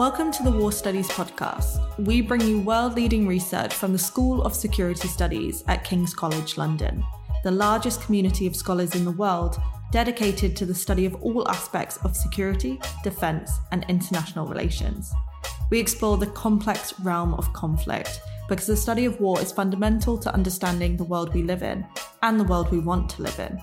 Welcome to the War Studies podcast. We bring you world leading research from the School of Security Studies at King's College London, the largest community of scholars in the world dedicated to the study of all aspects of security, defence, and international relations. We explore the complex realm of conflict because the study of war is fundamental to understanding the world we live in and the world we want to live in.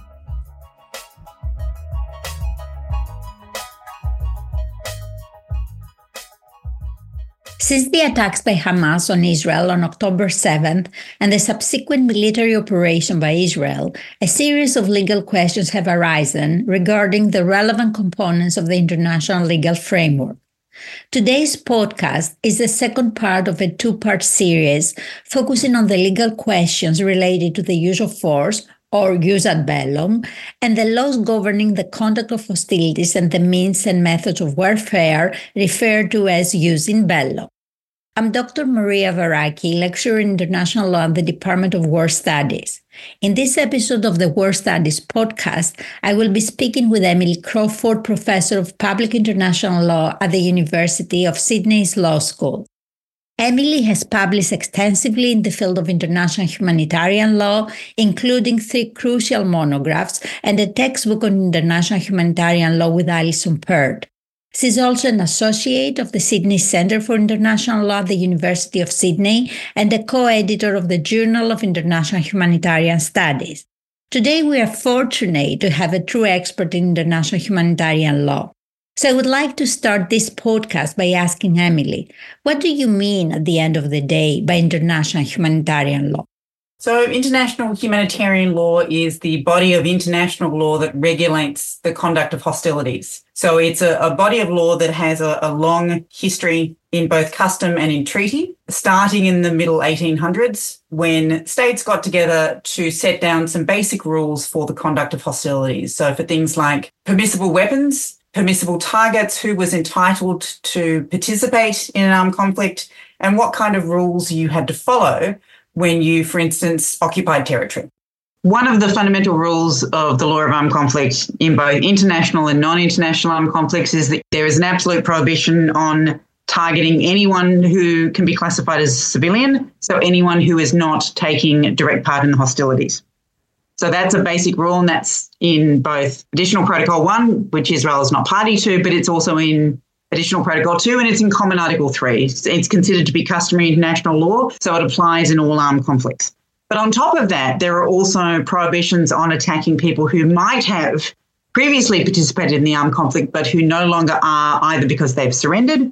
Since the attacks by Hamas on Israel on October 7th and the subsequent military operation by Israel, a series of legal questions have arisen regarding the relevant components of the international legal framework. Today's podcast is the second part of a two part series focusing on the legal questions related to the use of force or jus ad bellum, and the laws governing the conduct of hostilities and the means and methods of warfare referred to as jus in bello. I'm Dr. Maria Varaki, lecturer in international law at the Department of War Studies. In this episode of the War Studies podcast, I will be speaking with Emily Crawford, professor of public international law at the University of Sydney's Law School. Emily has published extensively in the field of international humanitarian law, including three crucial monographs and a textbook on international humanitarian law with Alison Pert. She's also an associate of the Sydney Centre for International Law at the University of Sydney and a co editor of the Journal of International Humanitarian Studies. Today, we are fortunate to have a true expert in international humanitarian law. So, I would like to start this podcast by asking Emily, what do you mean at the end of the day by international humanitarian law? So, international humanitarian law is the body of international law that regulates the conduct of hostilities. So, it's a, a body of law that has a, a, long history in both custom and in treaty, starting in the middle 1800s when states got together to set down some basic rules for the conduct of hostilities. So, for things like permissible weapons, permissible targets, who was entitled to participate in an armed conflict, and what kind of rules you had to follow when you, for instance, occupied territory. One of the fundamental rules of the law of armed conflict in both international and non international armed conflicts is that there is an absolute prohibition on targeting anyone who can be classified as civilian, so anyone who is not taking direct part in the hostilities. So that's a basic rule, and that's in both Additional Protocol 1, which Israel is not party to, but it's also in Additional Protocol 2, and it's in Common Article 3. It's considered to be customary international law, so it applies in all armed conflicts. But on top of that, there are also prohibitions on attacking people who might have previously participated in the armed conflict, but who no longer are either because they've surrendered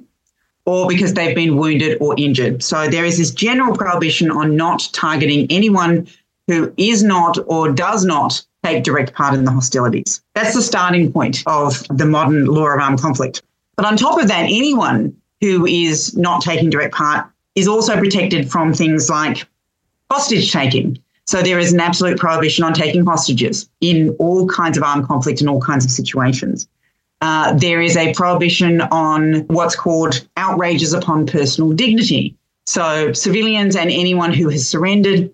or because they've been wounded or injured. So there is this general prohibition on not targeting anyone who is not or does not take direct part in the hostilities. That's the starting point of the modern law of armed conflict. But on top of that, anyone who is not taking direct part is also protected from things like hostage taking. So there is an absolute prohibition on taking hostages in all kinds of armed conflict and all kinds of situations. Uh, there is a prohibition on what's called outrages upon personal dignity. So civilians and anyone who has surrendered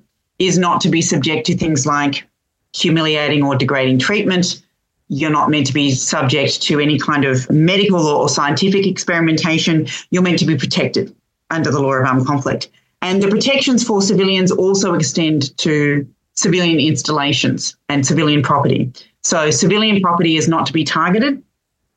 is not to be subject to things like humiliating or degrading treatment, you're not meant to be subject to any kind of medical or scientific experimentation. You're meant to be protected under the law of armed conflict. And the protections for civilians also extend to civilian installations and civilian property. So, civilian property is not to be targeted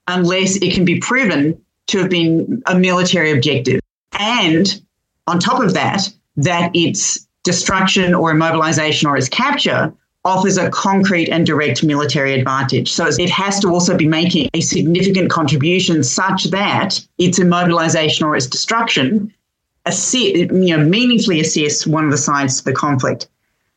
unless it can be proven to have been a military objective. And on top of that, that its destruction or immobilization or its capture offers a concrete and direct military advantage. So it has to also be making a significant contribution such that its immobilization or its destruction you know, meaningfully assists one of the sides to the conflict.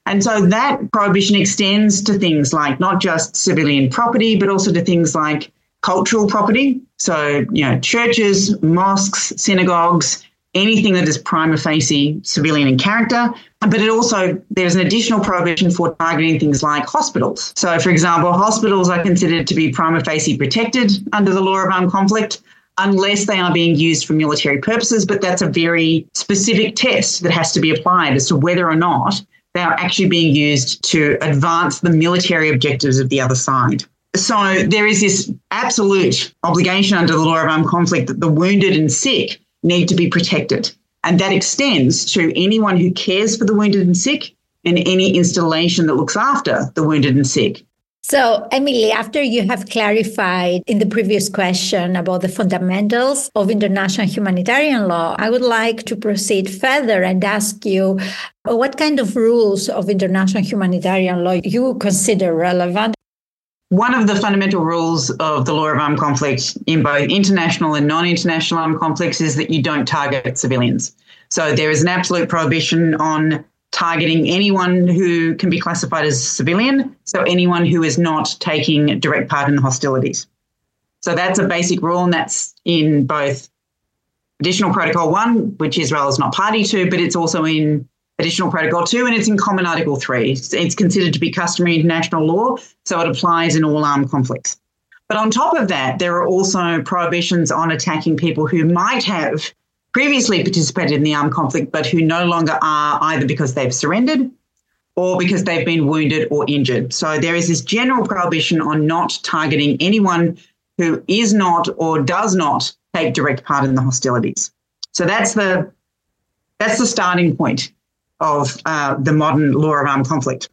And so that prohibition extends to things like not just civilian property, but also to things like cultural property. So, you know, churches, mosques, synagogues, anything that is prima facie civilian in character. But it also, there's an additional prohibition for targeting things like hospitals. So, for example, hospitals are considered to be prima facie protected under the law of armed conflict unless they are being used for military purposes. But that's a very specific test that has to be applied as to whether or not they are actually being used to advance the military objectives of the other side. So there is this absolute obligation under the law of armed conflict that the wounded and sick need to be protected. And that extends to anyone who cares for the wounded and sick and any installation that looks after the wounded and sick. So, Emily, after you have clarified in the previous question about the fundamentals of international humanitarian law, I would like to proceed further and ask you uh, what kind of rules of international humanitarian law you consider relevant one of the fundamental rules of the law of armed conflict in both international and non international armed conflicts is that you don't target civilians. So there is an absolute prohibition on targeting anyone who can be classified as civilian, so anyone who is not taking direct part in the hostilities. So that's a basic rule, and that's in both Additional Protocol 1, which Israel is not party to, but it's also in Additional Protocol 2, and it's in Common Article 3. It's considered to be customary international law, so it applies in all armed conflicts. But on top of that, there are also prohibitions on attacking people who might have previously participated in the armed conflict, but who no longer are either because they've surrendered or because they've been wounded or injured. So there is this general prohibition on not targeting anyone who is not or does not take direct part in the hostilities. So that's the that's the starting point of uh, the modern law of armed conflict.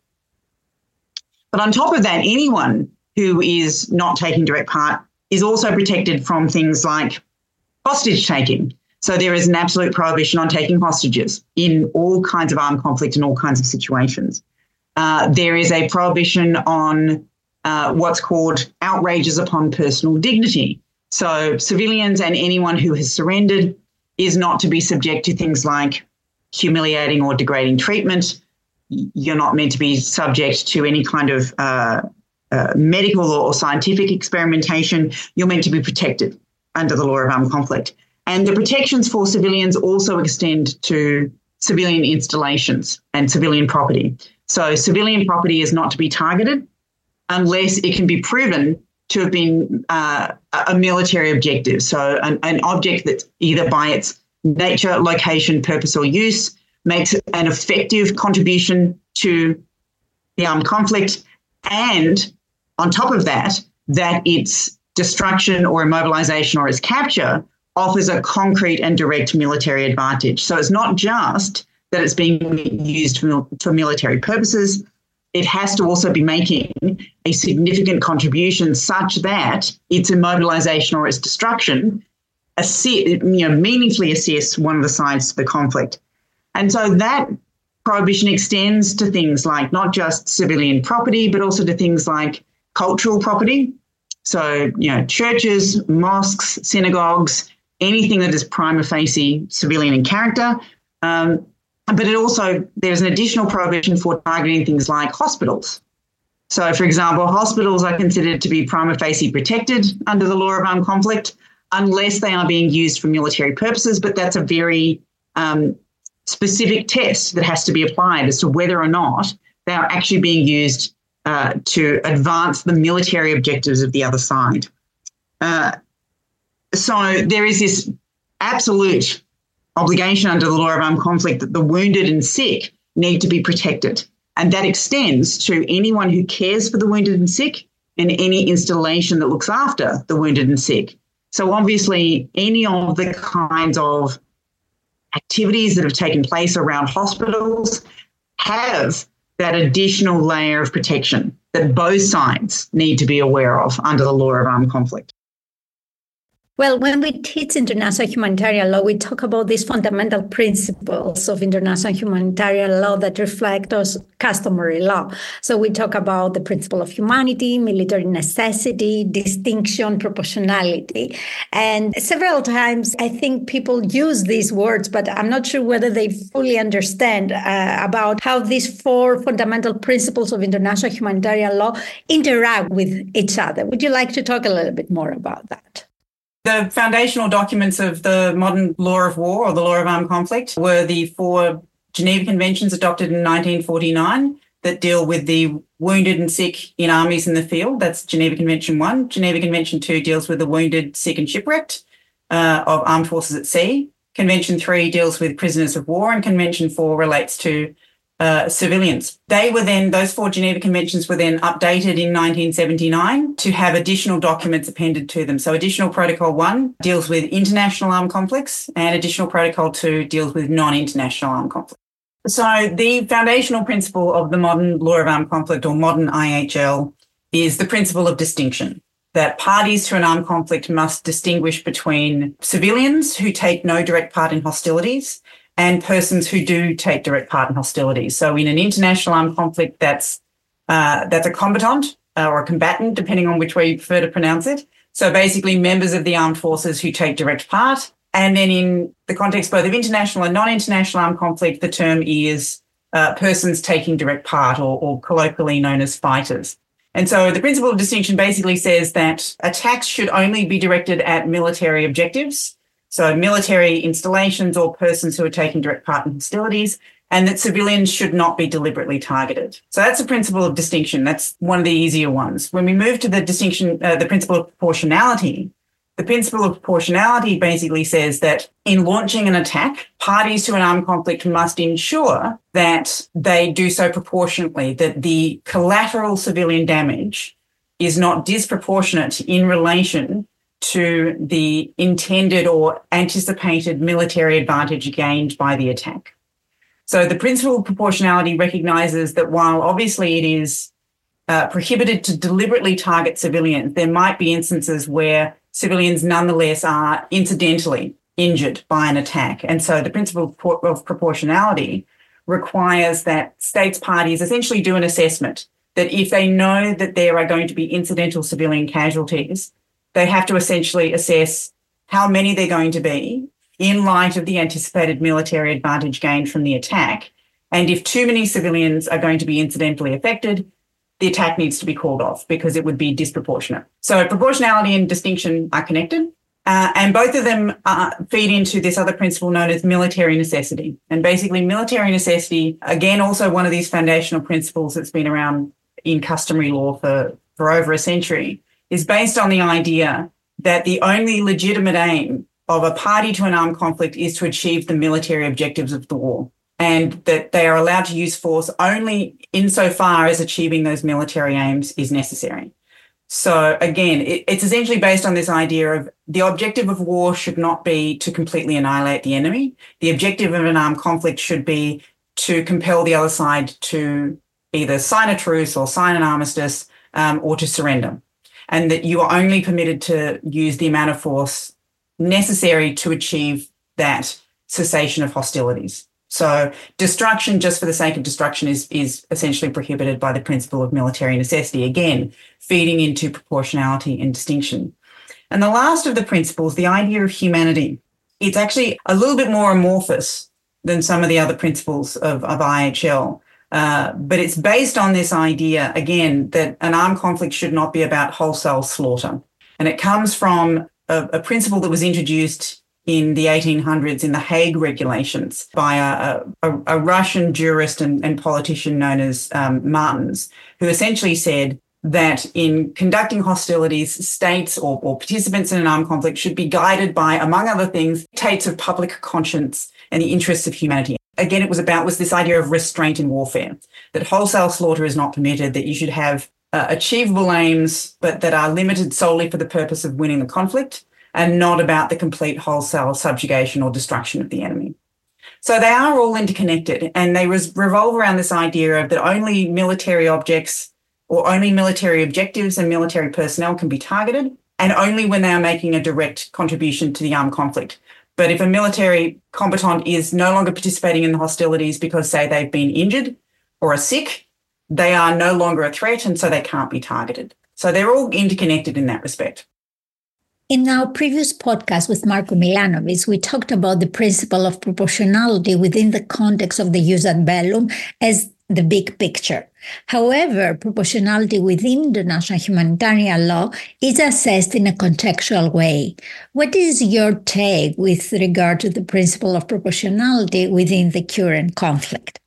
But on top of that, anyone who is not taking direct part is also protected from things like hostage taking. So there is an absolute prohibition on taking hostages in all kinds of armed conflict and all kinds of situations. Uh, there is a prohibition on uh, what's called outrages upon personal dignity. So civilians and anyone who has surrendered is not to be subject to things like humiliating or degrading treatment. You're not meant to be subject to any kind of uh, uh, medical or scientific experimentation. You're meant to be protected under the law of armed conflict. And the protections for civilians also extend to civilian installations and civilian property. So, civilian property is not to be targeted unless it can be proven to have been uh, a military objective. So, an, an object that's either by its nature, location, purpose, or use makes an effective contribution to the armed conflict. And on top of that, that its destruction or immobilization or its capture offers a concrete and direct military advantage. So it's not just that it's being used for, military purposes, it has to also be making a significant contribution such that its immobilization or its destruction assist, you know, meaningfully assess one of the sides to the conflict. And so that prohibition extends to things like not just civilian property, but also to things like cultural property. So, you know, churches, mosques, synagogues, anything that is prima facie civilian in character. Um, but it also, there's an additional prohibition for targeting things like hospitals. So, for example, hospitals are considered to be prima facie protected under the law of armed conflict unless they are being used for military purposes. But that's a very um, specific test that has to be applied as to whether or not they are actually being used uh, to advance the military objectives of the other side. Uh, so there is this absolute obligation under the law of armed conflict that the wounded and sick need to be protected. And that extends to anyone who cares for the wounded and sick and any installation that looks after the wounded and sick. So, obviously, any of the kinds of activities that have taken place around hospitals have that additional layer of protection that both sides need to be aware of under the law of armed conflict. Well, when we teach international humanitarian law, we talk about these fundamental principles of international humanitarian law that reflect us customary law. So we talk about the principle of humanity, military necessity, distinction, proportionality. And several times, I think people use these words, but I'm not sure whether they fully understand uh, about how these four fundamental principles of international humanitarian law interact with each other. Would you like to talk a little bit more about that? The foundational documents of the modern law of war or the law of armed conflict were the four Geneva Conventions adopted in 1949 that deal with the wounded and sick in armies in the field. That's Geneva Convention 1. Geneva Convention 2 deals with the wounded, sick, and shipwrecked uh, of armed forces at sea. Convention 3 deals with prisoners of war, and Convention 4 relates to uh, civilians. They were then, those four Geneva Conventions were then updated in 1979 to have additional documents appended to them. So, Additional Protocol 1 deals with international armed conflicts, and Additional Protocol 2 deals with non international armed conflicts. So, the foundational principle of the modern law of armed conflict or modern IHL is the principle of distinction that parties to an armed conflict must distinguish between civilians who take no direct part in hostilities and persons who do take direct part in hostilities. So in an international armed conflict, that's uh, that's a combatant uh, or a combatant, depending on which way you prefer to pronounce it. So basically, members of the armed forces who take direct part. And then in the context both of international and non-international armed conflict, the term is uh, persons taking direct part, or, or colloquially known as fighters. And so the principle of distinction basically says that attacks should only be directed at military objectives so military installations or persons who are taking direct part in hostilities, and that civilians should not be deliberately targeted. So that's the principle of distinction. That's one of the easier ones. When we move to the distinction, uh, the principle of proportionality, the principle of proportionality basically says that in launching an attack, parties to an armed conflict must ensure that they do so proportionately, that the collateral civilian damage is not disproportionate in relation to the intended or anticipated military advantage gained by the attack. So the principle of proportionality recognizes that while obviously it is uh, prohibited to deliberately target civilians, there might be instances where civilians nonetheless are incidentally injured by an attack. And so the principle of proportionality requires that states parties essentially do an assessment that if they know that there are going to be incidental civilian casualties, they have to essentially assess how many they're going to be in light of the anticipated military advantage gained from the attack. And if too many civilians are going to be incidentally affected, the attack needs to be called off because it would be disproportionate. So proportionality and distinction are connected. Uh, and both of them uh, feed into this other principle known as military necessity. And basically, military necessity, again, also one of these foundational principles that's been around in customary law for, for over a century, is based on the idea that the only legitimate aim of a party to an armed conflict is to achieve the military objectives of the war and that they are allowed to use force only insofar as achieving those military aims is necessary. So again, it, it's essentially based on this idea of the objective of war should not be to completely annihilate the enemy. The objective of an armed conflict should be to compel the other side to either sign a truce or sign an armistice um, or to surrender and that you are only permitted to use the amount of force necessary to achieve that cessation of hostilities. So destruction just for the sake of destruction is, is essentially prohibited by the principle of military necessity, again, feeding into proportionality and distinction. And the last of the principles, the idea of humanity, it's actually a little bit more amorphous than some of the other principles of, of IHL. Uh, but it's based on this idea, again, that an armed conflict should not be about wholesale slaughter. And it comes from a, a principle that was introduced in the 1800s in the Hague regulations by a, a, a Russian jurist and, and, politician known as um, Martens, who essentially said that in conducting hostilities, states or, or participants in an armed conflict should be guided by, among other things, dictates of public conscience and the interests of humanity again, it was about was this idea of restraint in warfare, that wholesale slaughter is not permitted, that you should have uh, achievable aims, but that are limited solely for the purpose of winning the conflict and not about the complete wholesale subjugation or destruction of the enemy. So they are all interconnected and they res- revolve around this idea of that only military objects or only military objectives and military personnel can be targeted and only when they are making a direct contribution to the armed conflict. But if a military combatant is no longer participating in the hostilities because, say, they've been injured or are sick, they are no longer a threat and so they can't be targeted. So they're all interconnected in that respect. In our previous podcast with Marko Milanovic, we talked about the principle of proportionality within the context of the jus ad bellum as the big picture. However, proportionality within the national humanitarian law is assessed in a contextual way. What is your take with regard to the principle of proportionality within the current conflict?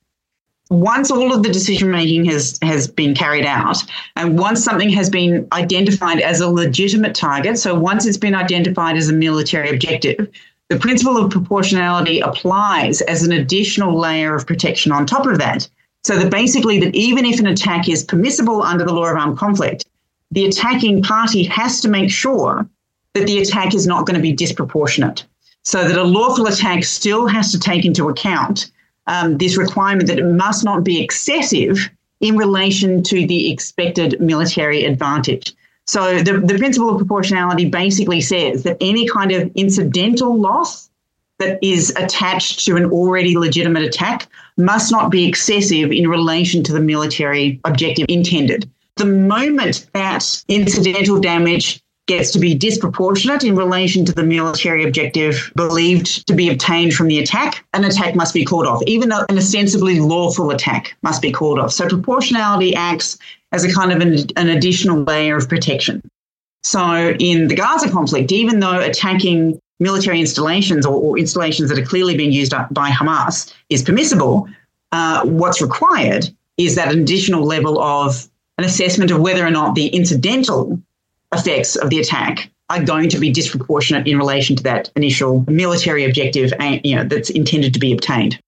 Once all of the decision making has, has been carried out, and once something has been identified as a legitimate target, so once it's been identified as a military objective, the principle of proportionality applies as an additional layer of protection on top of that So that basically that even if an attack is permissible under the law of armed conflict, the attacking party has to make sure that the attack is not going to be disproportionate. So that a lawful attack still has to take into account um, this requirement that it must not be excessive in relation to the expected military advantage. So the, the principle of proportionality basically says that any kind of incidental loss that is attached to an already legitimate attack must not be excessive in relation to the military objective intended. The moment that incidental damage gets to be disproportionate in relation to the military objective believed to be obtained from the attack, an attack must be called off, even an ostensibly lawful attack must be called off. So proportionality acts as a kind of an, an additional layer of protection. So in the Gaza conflict, even though attacking military installations or, or installations that are clearly being used by Hamas is permissible, uh, what's required is that additional level of an assessment of whether or not the incidental effects of the attack are going to be disproportionate in relation to that initial military objective you know, that's intended to be obtained.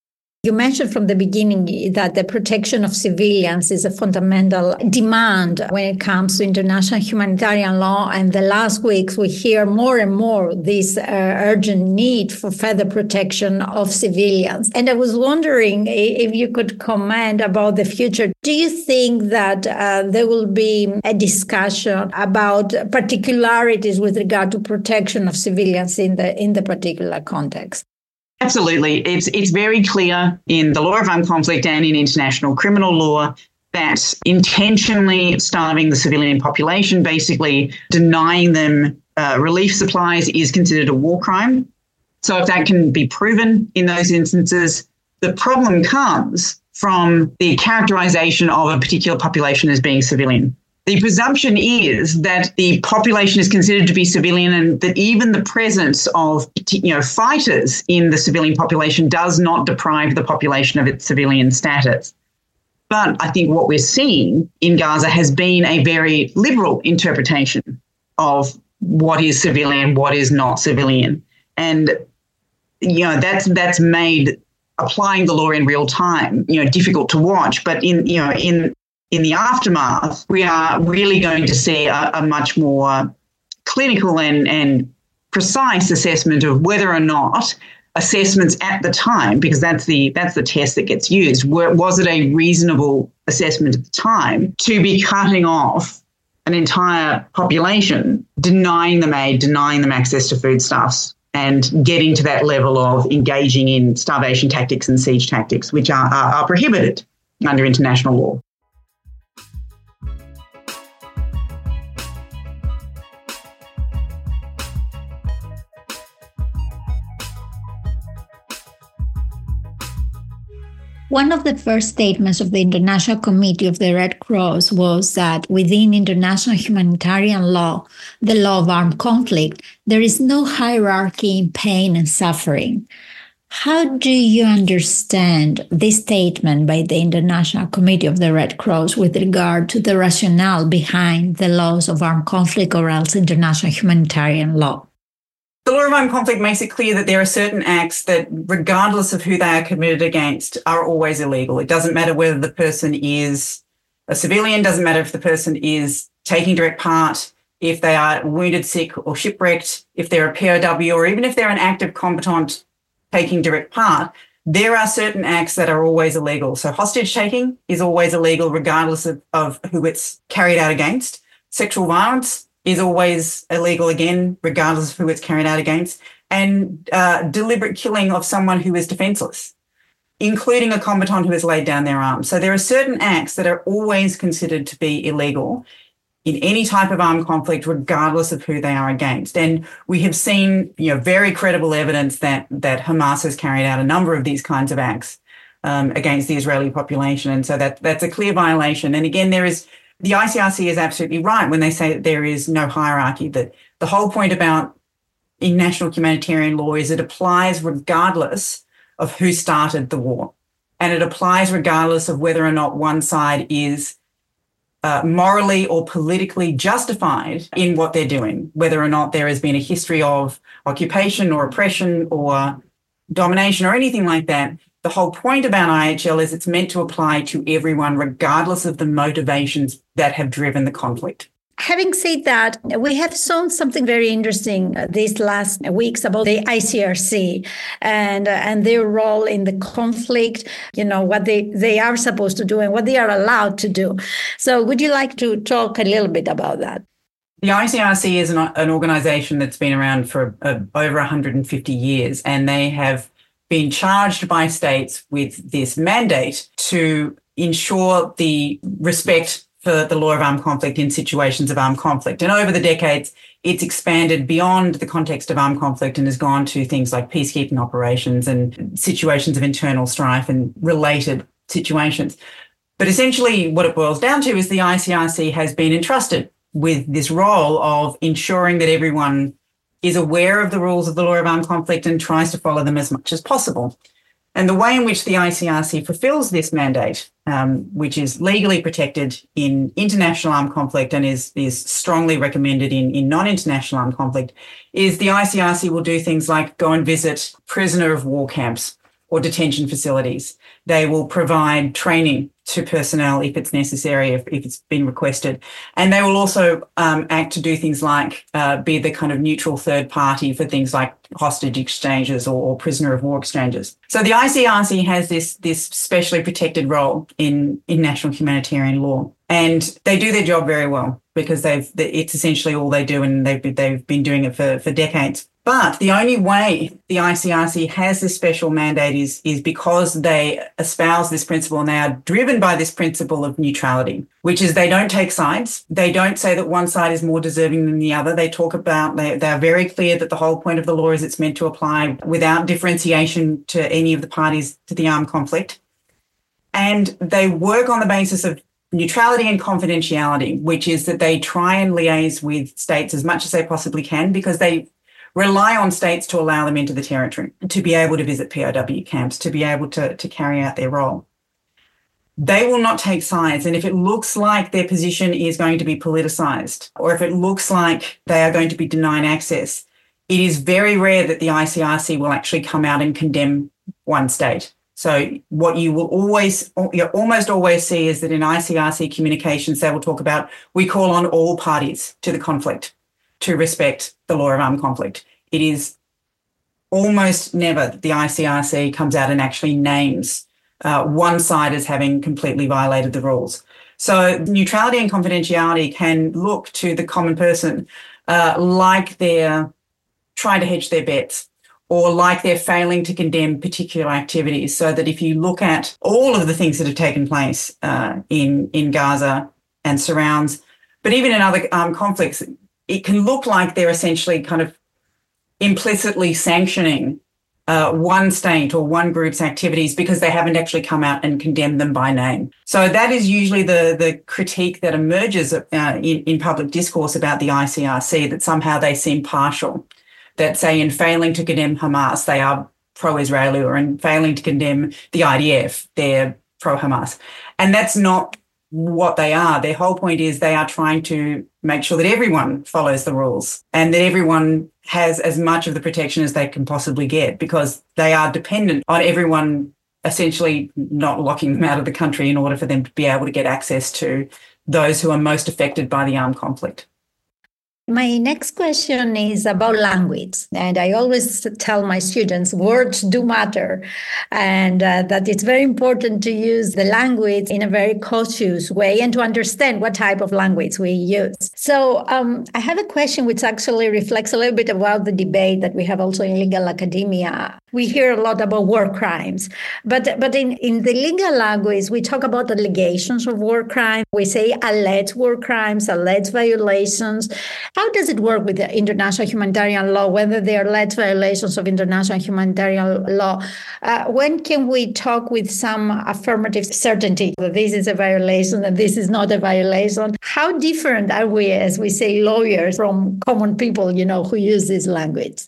You mentioned from the beginning that the protection of civilians is a fundamental demand when it comes to international humanitarian law. And the last weeks, we hear more and more this uh, urgent need for further protection of civilians. And I was wondering if you could comment about the future. Do you think that uh, there will be a discussion about particularities with regard to protection of civilians in the in the particular context? Absolutely. It's, it's very clear in the law of armed conflict and in international criminal law that intentionally starving the civilian population, basically denying them uh, relief supplies, is considered a war crime. So, if that can be proven in those instances, the problem comes from the characterization of a particular population as being civilian the presumption is that the population is considered to be civilian and that even the presence of you know fighters in the civilian population does not deprive the population of its civilian status. But I think what we're seeing in Gaza has been a very liberal interpretation of what is civilian, what is not civilian. And you know that's that's made applying the law in real time, you know, difficult to watch. But in you know in in the aftermath, we are really going to see a, a much more clinical and, and precise assessment of whether or not assessments at the time, because that's the that's the test that gets used. Was it a reasonable assessment at the time to be cutting off an entire population, denying them aid, denying them access to foodstuffs, and getting to that level of engaging in starvation tactics and siege tactics, which are, are, are prohibited under international law. One of the first statements of the International Committee of the Red Cross was that within international humanitarian law, the law of armed conflict, there is no hierarchy in pain and suffering. How do you understand this statement by the International Committee of the Red Cross with regard to the rationale behind the laws of armed conflict or else international humanitarian law? The law of armed conflict makes it clear that there are certain acts that, regardless of who they are committed against, are always illegal. It doesn't matter whether the person is a civilian, doesn't matter if the person is taking direct part, if they are wounded, sick, or shipwrecked, if they're a POW, or even if they're an active combatant taking direct part, there are certain acts that are always illegal. So hostage taking is always illegal, regardless of, of who it's carried out against. Sexual violence is always illegal again, regardless of who it's carried out against, and uh, deliberate killing of someone who is defenseless, including a combatant who has laid down their arms. So there are certain acts that are always considered to be illegal in any type of armed conflict, regardless of who they are against. And we have seen, you know, very credible evidence that that Hamas has carried out a number of these kinds of acts um, against the Israeli population, and so that that's a clear violation. And again, there is the ICRC is absolutely right when they say that there is no hierarchy, that the whole point about international humanitarian law is it applies regardless of who started the war. And it applies regardless of whether or not one side is uh, morally or politically justified in what they're doing, whether or not there has been a history of occupation or oppression or domination or anything like that. The whole point about IHL is it's meant to apply to everyone, regardless of the motivations that have driven the conflict. Having said that, we have shown something very interesting uh, these last weeks about the ICRC and uh, and their role in the conflict. You know what they they are supposed to do and what they are allowed to do. So, would you like to talk a little bit about that? The ICRC is an, an organization that's been around for uh, over 150 years, and they have been charged by states with this mandate to ensure the respect for the law of armed conflict in situations of armed conflict. And over the decades, it's expanded beyond the context of armed conflict and has gone to things like peacekeeping operations and situations of internal strife and related situations. But essentially, what it boils down to is the ICRC has been entrusted with this role of ensuring that everyone is aware of the rules of the law of armed conflict and tries to follow them as much as possible. And the way in which the ICRC fulfills this mandate, um, which is legally protected in international armed conflict and is, is strongly recommended in, in non international armed conflict, is the ICRC will do things like go and visit prisoner of war camps or detention facilities. They will provide training to personnel if it's necessary, if, if it's been requested. And they will also um, act to do things like uh, be the kind of neutral third party for things like hostage exchanges or, or, prisoner of war exchanges. So the ICRC has this, this specially protected role in in national humanitarian law. And they do their job very well because they've it's essentially all they do and they've, they've been doing it for, for decades. But the only way the ICRC has this special mandate is, is because they espouse this principle and they are driven by this principle of neutrality, which is they don't take sides. They don't say that one side is more deserving than the other. They talk about, they, they are very clear that the whole point of the law is it's meant to apply without differentiation to any of the parties to the armed conflict. And they work on the basis of neutrality and confidentiality, which is that they try and liaise with states as much as they possibly can because they rely on states to allow them into the territory, to be able to visit POW camps, to be able to, to carry out their role. They will not take sides. And if it looks like their position is going to be politicized, or if it looks like they are going to be denied access, it is very rare that the ICRC will actually come out and condemn one state. So what you will always, you almost always see is that in ICRC communications, they will talk about, we call on all parties to the conflict to respect the law of armed conflict. It is almost never that the ICRC comes out and actually names uh, one side as having completely violated the rules. So neutrality and confidentiality can look to the common person uh, like they're trying to hedge their bets or like they're failing to condemn particular activities. So that if you look at all of the things that have taken place uh, in in Gaza and surrounds, but even in other um, conflicts, it can look like they're essentially kind of implicitly sanctioning uh, one state or one group's activities because they haven't actually come out and condemned them by name. So that is usually the the critique that emerges uh, in, in public discourse about the ICRC that somehow they seem partial. That say in failing to condemn Hamas, they are pro-Israeli, or in failing to condemn the IDF, they're pro-Hamas, and that's not what they are. Their whole point is they are trying to make sure that everyone follows the rules and that everyone has as much of the protection as they can possibly get because they are dependent on everyone essentially not locking them out of the country in order for them to be able to get access to those who are most affected by the armed conflict. My next question is about language. And I always tell my students words do matter and uh, that it's very important to use the language in a very cautious way and to understand what type of language we use. So um, I have a question which actually reflects a little bit about the debate that we have also in legal academia we hear a lot about war crimes but but in, in the legal language we talk about allegations of war crime we say alleged war crimes alleged violations how does it work with the international humanitarian law whether they are alleged violations of international humanitarian law? Uh, when can we talk with some affirmative certainty that this is a violation and this is not a violation? How different are we as we say lawyers from common people you know who use this language?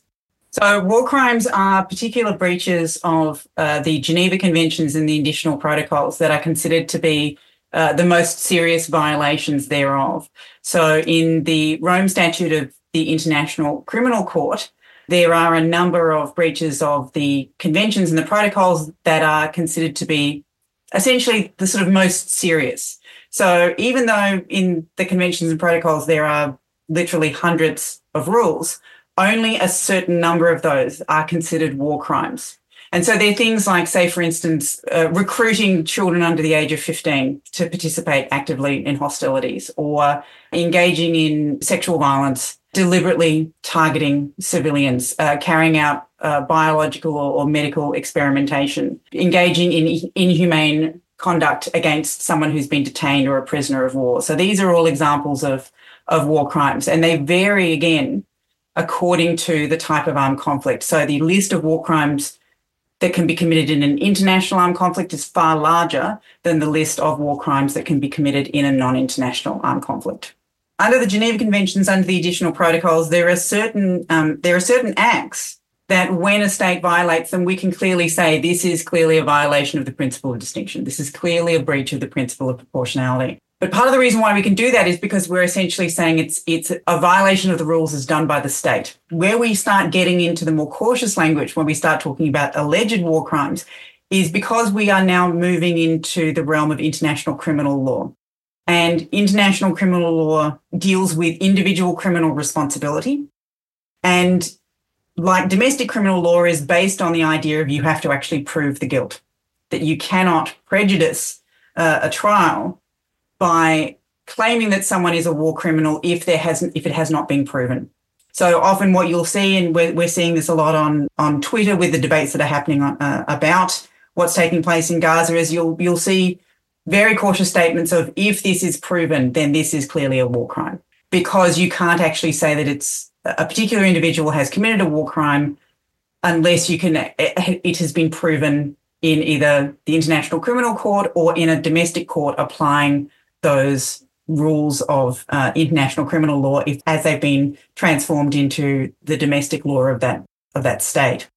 So, war crimes are particular breaches of uh, the Geneva Conventions and the additional protocols that are considered to be uh, the most serious violations thereof. So, in the Rome Statute of the International Criminal Court, there are a number of breaches of the conventions and the protocols that are considered to be essentially the sort of most serious. So even though in the conventions and protocols there are literally hundreds of rules, only a certain number of those are considered war crimes. And so there are things like, say, for instance, uh, recruiting children under the age of 15 to participate actively in hostilities or engaging in sexual violence, deliberately targeting civilians, uh, carrying out uh, biological or, or medical experimentation, engaging in inhumane conduct against someone who's been detained or a prisoner of war. So these are all examples of, of war crimes, and they vary again according to the type of armed conflict. So the list of war crimes that can be committed in an international armed conflict is far larger than the list of war crimes that can be committed in a non-international armed conflict. Under the Geneva Conventions, under the additional protocols, there are certain um, there are certain acts that when a state violates them, we can clearly say this is clearly a violation of the principle of distinction. This is clearly a breach of the principle of proportionality. But part of the reason why we can do that is because we're essentially saying it's it's a violation of the rules as done by the state. Where we start getting into the more cautious language when we start talking about alleged war crimes is because we are now moving into the realm of international criminal law. And international criminal law deals with individual criminal responsibility. And like domestic criminal law is based on the idea of you have to actually prove the guilt, that you cannot prejudice uh, a trial by claiming that someone is a war criminal if there hasn't if it has not been proven. So often what you'll see, and we're, we're seeing this a lot on, on Twitter with the debates that are happening on, uh, about what's taking place in Gaza, is you'll you'll see very cautious statements of if this is proven, then this is clearly a war crime because you can't actually say that it's a particular individual has committed a war crime unless you can it has been proven in either the international criminal court or in a domestic court applying those rules of uh, international criminal law if, as they've been transformed into the domestic law of that of that state.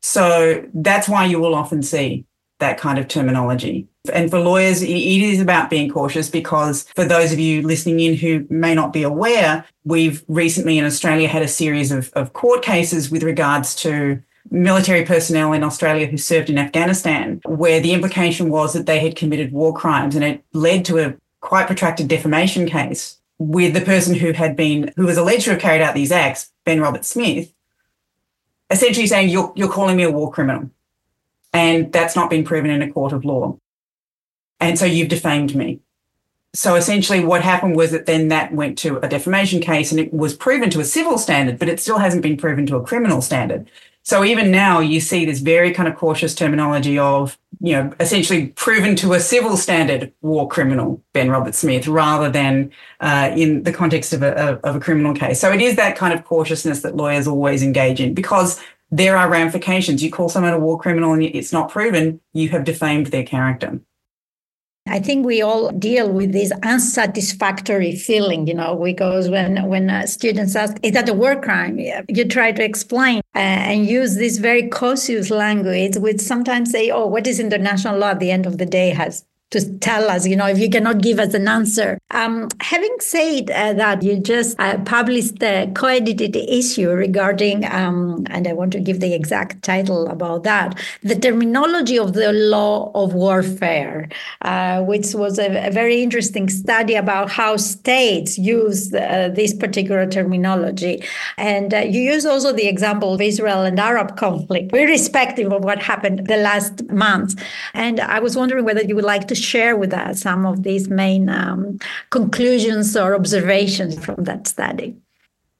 So that's why you will often see that kind of terminology. And for lawyers, it is about being cautious because for those of you listening in who may not be aware, we've recently in Australia had a series of, of court cases with regards to military personnel in Australia who served in Afghanistan, where the implication was that they had committed war crimes and it led to a quite protracted defamation case with the person who had been, who was alleged to have carried out these acts, Ben Roberts-Smith, essentially saying, you're, you're calling me a war criminal. And that's not been proven in a court of law. And so you've defamed me. So essentially what happened was that then that went to a defamation case and it was proven to a civil standard, but it still hasn't been proven to a criminal standard. So even now you see this very kind of cautious terminology of, you know, essentially proven to a civil standard war criminal, Ben Roberts-Smith, rather than uh, in the context of a, of a criminal case. So it is that kind of cautiousness that lawyers always engage in because there are ramifications. You call someone a war criminal and it's not proven, you have defamed their character. I think we all deal with this unsatisfactory feeling, you know, because when when uh, students ask, "Is that a war crime?" you try to explain uh, and use this very cautious language, which sometimes say, "Oh, what is international law?" At the end of the day, has to tell us, you know, if you cannot give us an answer. Um, having said uh, that, you just uh, published the co-edited issue regarding, um, and I want to give the exact title about that, the terminology of the law of warfare, uh, which was a, a, very interesting study about how states use uh, this particular terminology. And uh, you use also the example of Israel and Arab conflict, irrespective of what happened the last month. And I was wondering whether you would like to share with us some of these main um, conclusions or observations from that study?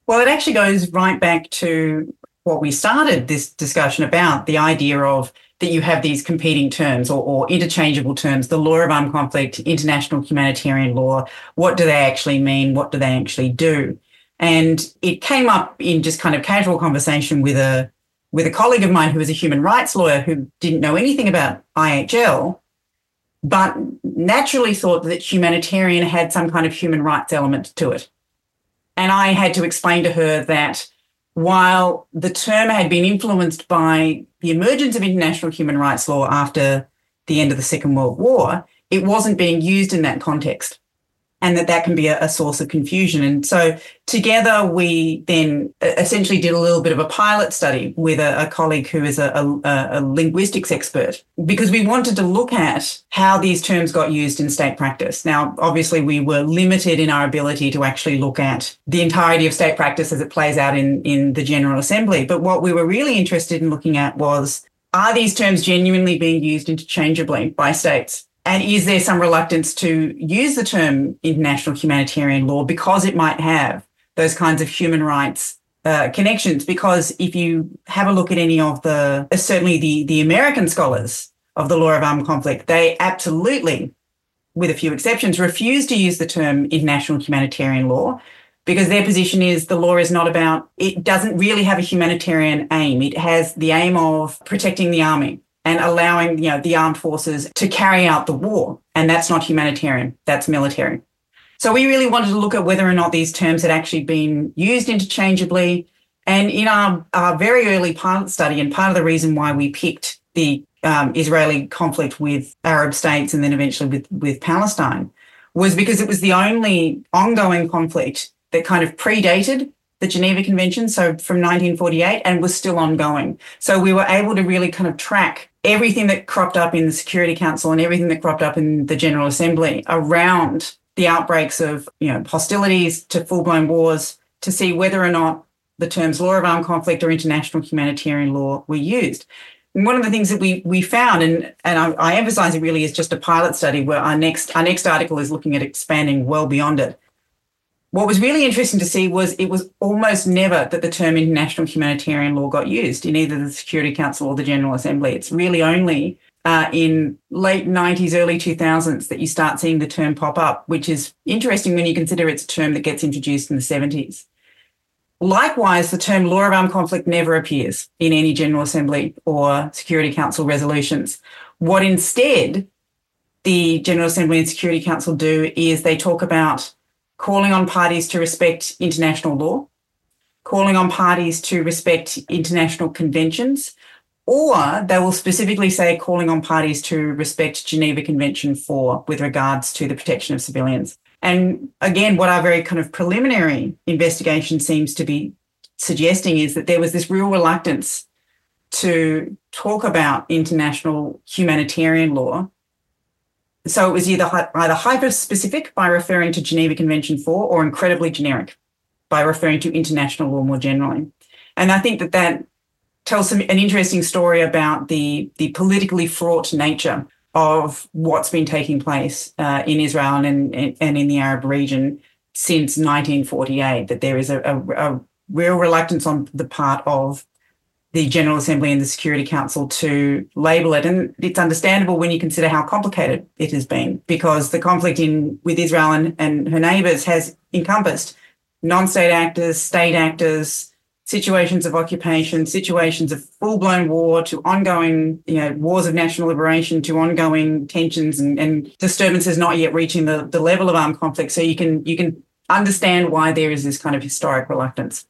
Well, it actually goes right back to what we started this discussion about the idea of that you have these competing terms or, or, interchangeable terms the law of armed conflict, international humanitarian law. What do they actually mean? What do they actually do? And it came up in just kind of casual conversation with a with a colleague of mine who was a human rights lawyer who didn't know anything about IHL but naturally thought that humanitarian had some kind of human rights element to it. And I had to explain to her that while the term had been influenced by the emergence of international human rights law after the end of the Second World War, it wasn't being used in that context. And that that can be a, a, source of confusion. And so together we then essentially did a little bit of a pilot study with a, a colleague who is a, a, linguistics expert because we wanted to look at how these terms got used in state practice. Now, obviously we were limited in our ability to actually look at the entirety of state practice as it plays out in, in the General Assembly. But what we were really interested in looking at was are these terms genuinely being used interchangeably by states? And is there some reluctance to use the term international humanitarian law because it might have those kinds of human rights uh, connections? Because if you have a look at any of the, uh, certainly the, the American scholars of the law of armed conflict, they absolutely, with a few exceptions, refuse to use the term international humanitarian law because their position is the law is not about, it doesn't really have a humanitarian aim. It has the aim of protecting the army and allowing you know the armed forces to carry out the war. And that's not humanitarian that's military. So we really wanted to look at whether or not these terms had actually been used interchangeably. And in our, our very early pilot study and part of the reason why we picked the um, israeli conflict with arab states and then eventually with, with palestine was because it was the only ongoing conflict that kind of predated the Geneva Convention, so from 1948, and was still ongoing. So we were able to really kind of track everything that cropped up in the Security Council and everything that cropped up in the General Assembly around the outbreaks of you know hostilities to full-blown wars to see whether or not the terms law of armed conflict or international humanitarian law were used. And one of the things that we we found, and and I, I emphasize it really is just a pilot study where our next our next article is looking at expanding well beyond it, what was really interesting to see was it was almost never that the term international humanitarian law got used in either the Security Council or the General Assembly. It's really only uh, in late 90s, early 2000s that you start seeing the term pop up, which is interesting when you consider it's a term that gets introduced in the 70s. Likewise, the term law of armed conflict never appears in any General Assembly or Security Council resolutions. What instead the General Assembly and Security Council do is they talk about calling on parties to respect international law, calling on parties to respect international conventions, or they will specifically say calling on parties to respect Geneva Convention 4 with regards to the protection of civilians. And again, what our very kind of preliminary investigation seems to be suggesting is that there was this real reluctance to talk about international humanitarian law so it was either either hyper specific by referring to Geneva Convention 4 or incredibly generic by referring to international law more generally. And I think that that tells some, an interesting story about the, the politically fraught nature of what's been taking place uh, in Israel and, and, and in the Arab region since 1948, that there is a, a, a real reluctance on the part of the General Assembly and the Security Council to label it. And it's understandable when you consider how complicated it has been because the conflict in with Israel and, and her neighbours has encompassed non-state actors, state actors, situations of occupation, situations of full-blown war to ongoing, you know, wars of national liberation to ongoing tensions and, and disturbances not yet reaching the, the level of armed conflict. So you can you can understand why there is this kind of historic reluctance.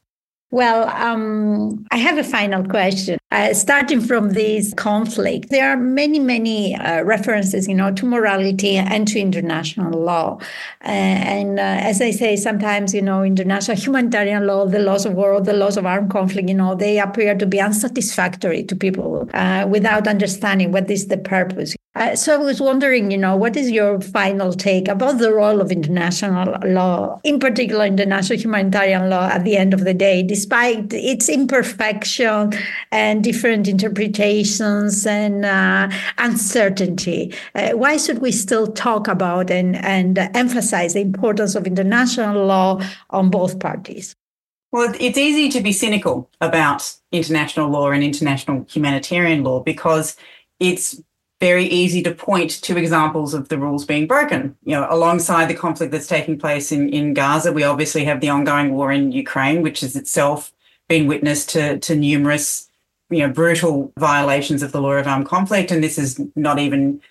Well, um, I have a final question. Uh, starting from this conflict, there are many, many uh, references, you know, to morality and to international law. Uh, and uh, as I say, sometimes, you know, international humanitarian law, the laws of war, the laws of armed conflict, you know, they appear to be unsatisfactory to people uh, without understanding what is the purpose. Uh, so I was wondering, you know, what is your final take about the role of international law, in particular international humanitarian law, at the end of the day, despite its imperfection and different interpretations and uh, uncertainty? Uh, why should we still talk about and, and emphasize the importance of international law on both parties? Well, it's easy to be cynical about international law and international humanitarian law because it's very easy to point to examples of the rules being broken. You know, alongside the conflict that's taking place in, in Gaza, we obviously have the ongoing war in Ukraine, which has itself been witness to, to numerous, you know, brutal violations of the law of armed conflict. And this is not even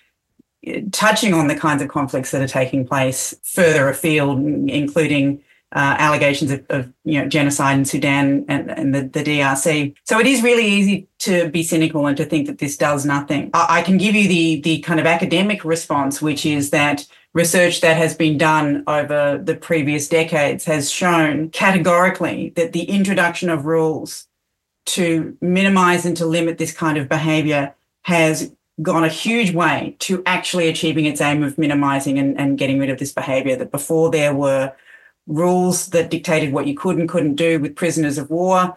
uh, touching on the kinds of conflicts that are taking place further afield, including uh, allegations of, of, you know genocide in Sudan and, and the, the, DRC. So it is really easy to be cynical and to think that this does nothing. I, I, can give you the the kind of academic response, which is that research that has been done over the previous decades has shown categorically that the introduction of rules to minimize and to limit this kind of behavior has gone a huge way to actually achieving its aim of minimizing and, and getting rid of this behavior. That before there were rules that dictated what you could and couldn't do with prisoners of war.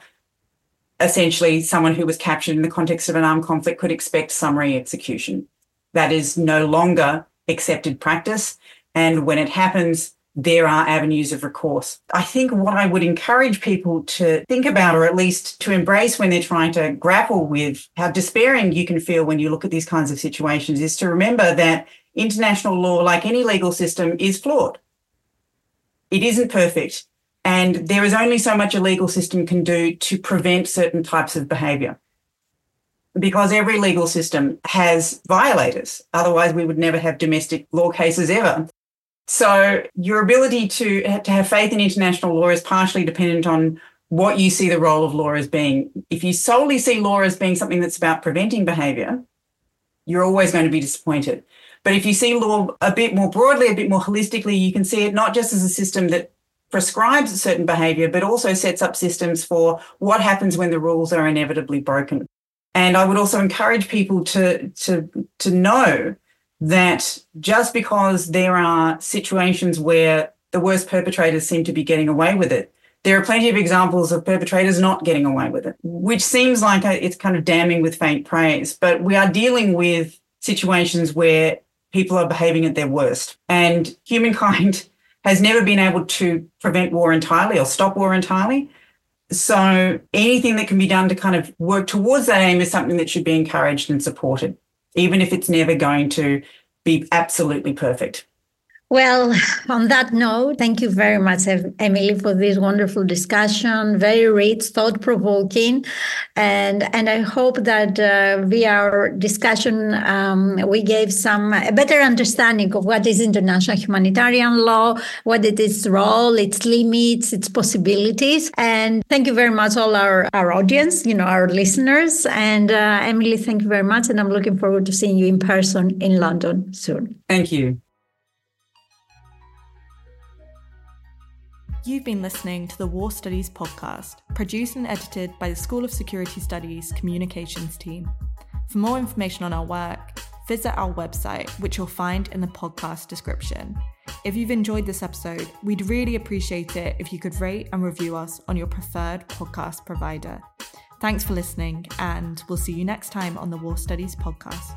Essentially, someone who was captured in the context of an armed conflict could expect summary execution. That is no longer accepted practice. And when it happens, there are avenues of recourse. I think what I would encourage people to think about, or at least to embrace when they're trying to grapple with how despairing you can feel when you look at these kinds of situations, is to remember that international law, like any legal system, is flawed. It isn't perfect. And there is only so much a legal system can do to prevent certain types of behavior. Because every legal system has violators. Otherwise, we would never have domestic law cases ever. So your ability to, to have faith in international law is partially dependent on what you see the role of law as being. If you solely see law as being something that's about preventing behavior, you're always going to be disappointed. But if you see law a bit more broadly, a bit more holistically, you can see it not just as a system that prescribes a certain behavior, but also sets up systems for what happens when the rules are inevitably broken. And I would also encourage people to, to, to know that just because there are situations where the worst perpetrators seem to be getting away with it, there are plenty of examples of perpetrators not getting away with it, which seems like it's kind of damning with faint praise. But we are dealing with situations where people are behaving at their worst. And humankind has never been able to prevent war entirely or stop war entirely. So anything that can be done to kind of work towards that aim is something that should be encouraged and supported even if it's never going to be absolutely perfect. Well, on that note, thank you very much, Emily, for this wonderful discussion. Very rich, thought provoking, and and I hope that uh, via our discussion um, we gave some a better understanding of what is international humanitarian law, what is its role, its limits, its possibilities. And thank you very much, all our our audience, you know, our listeners. And uh, Emily, thank you very much, and I'm looking forward to seeing you in person in London soon. Thank you. You've been listening to the War Studies podcast, produced and edited by the School of Security Studies Communications team. For more information on our work, visit our website, which you'll find in the podcast description. If you've enjoyed this episode, we'd really appreciate it if you could rate and review us on your preferred podcast provider. Thanks for listening, and we'll see you next time on the War Studies podcast.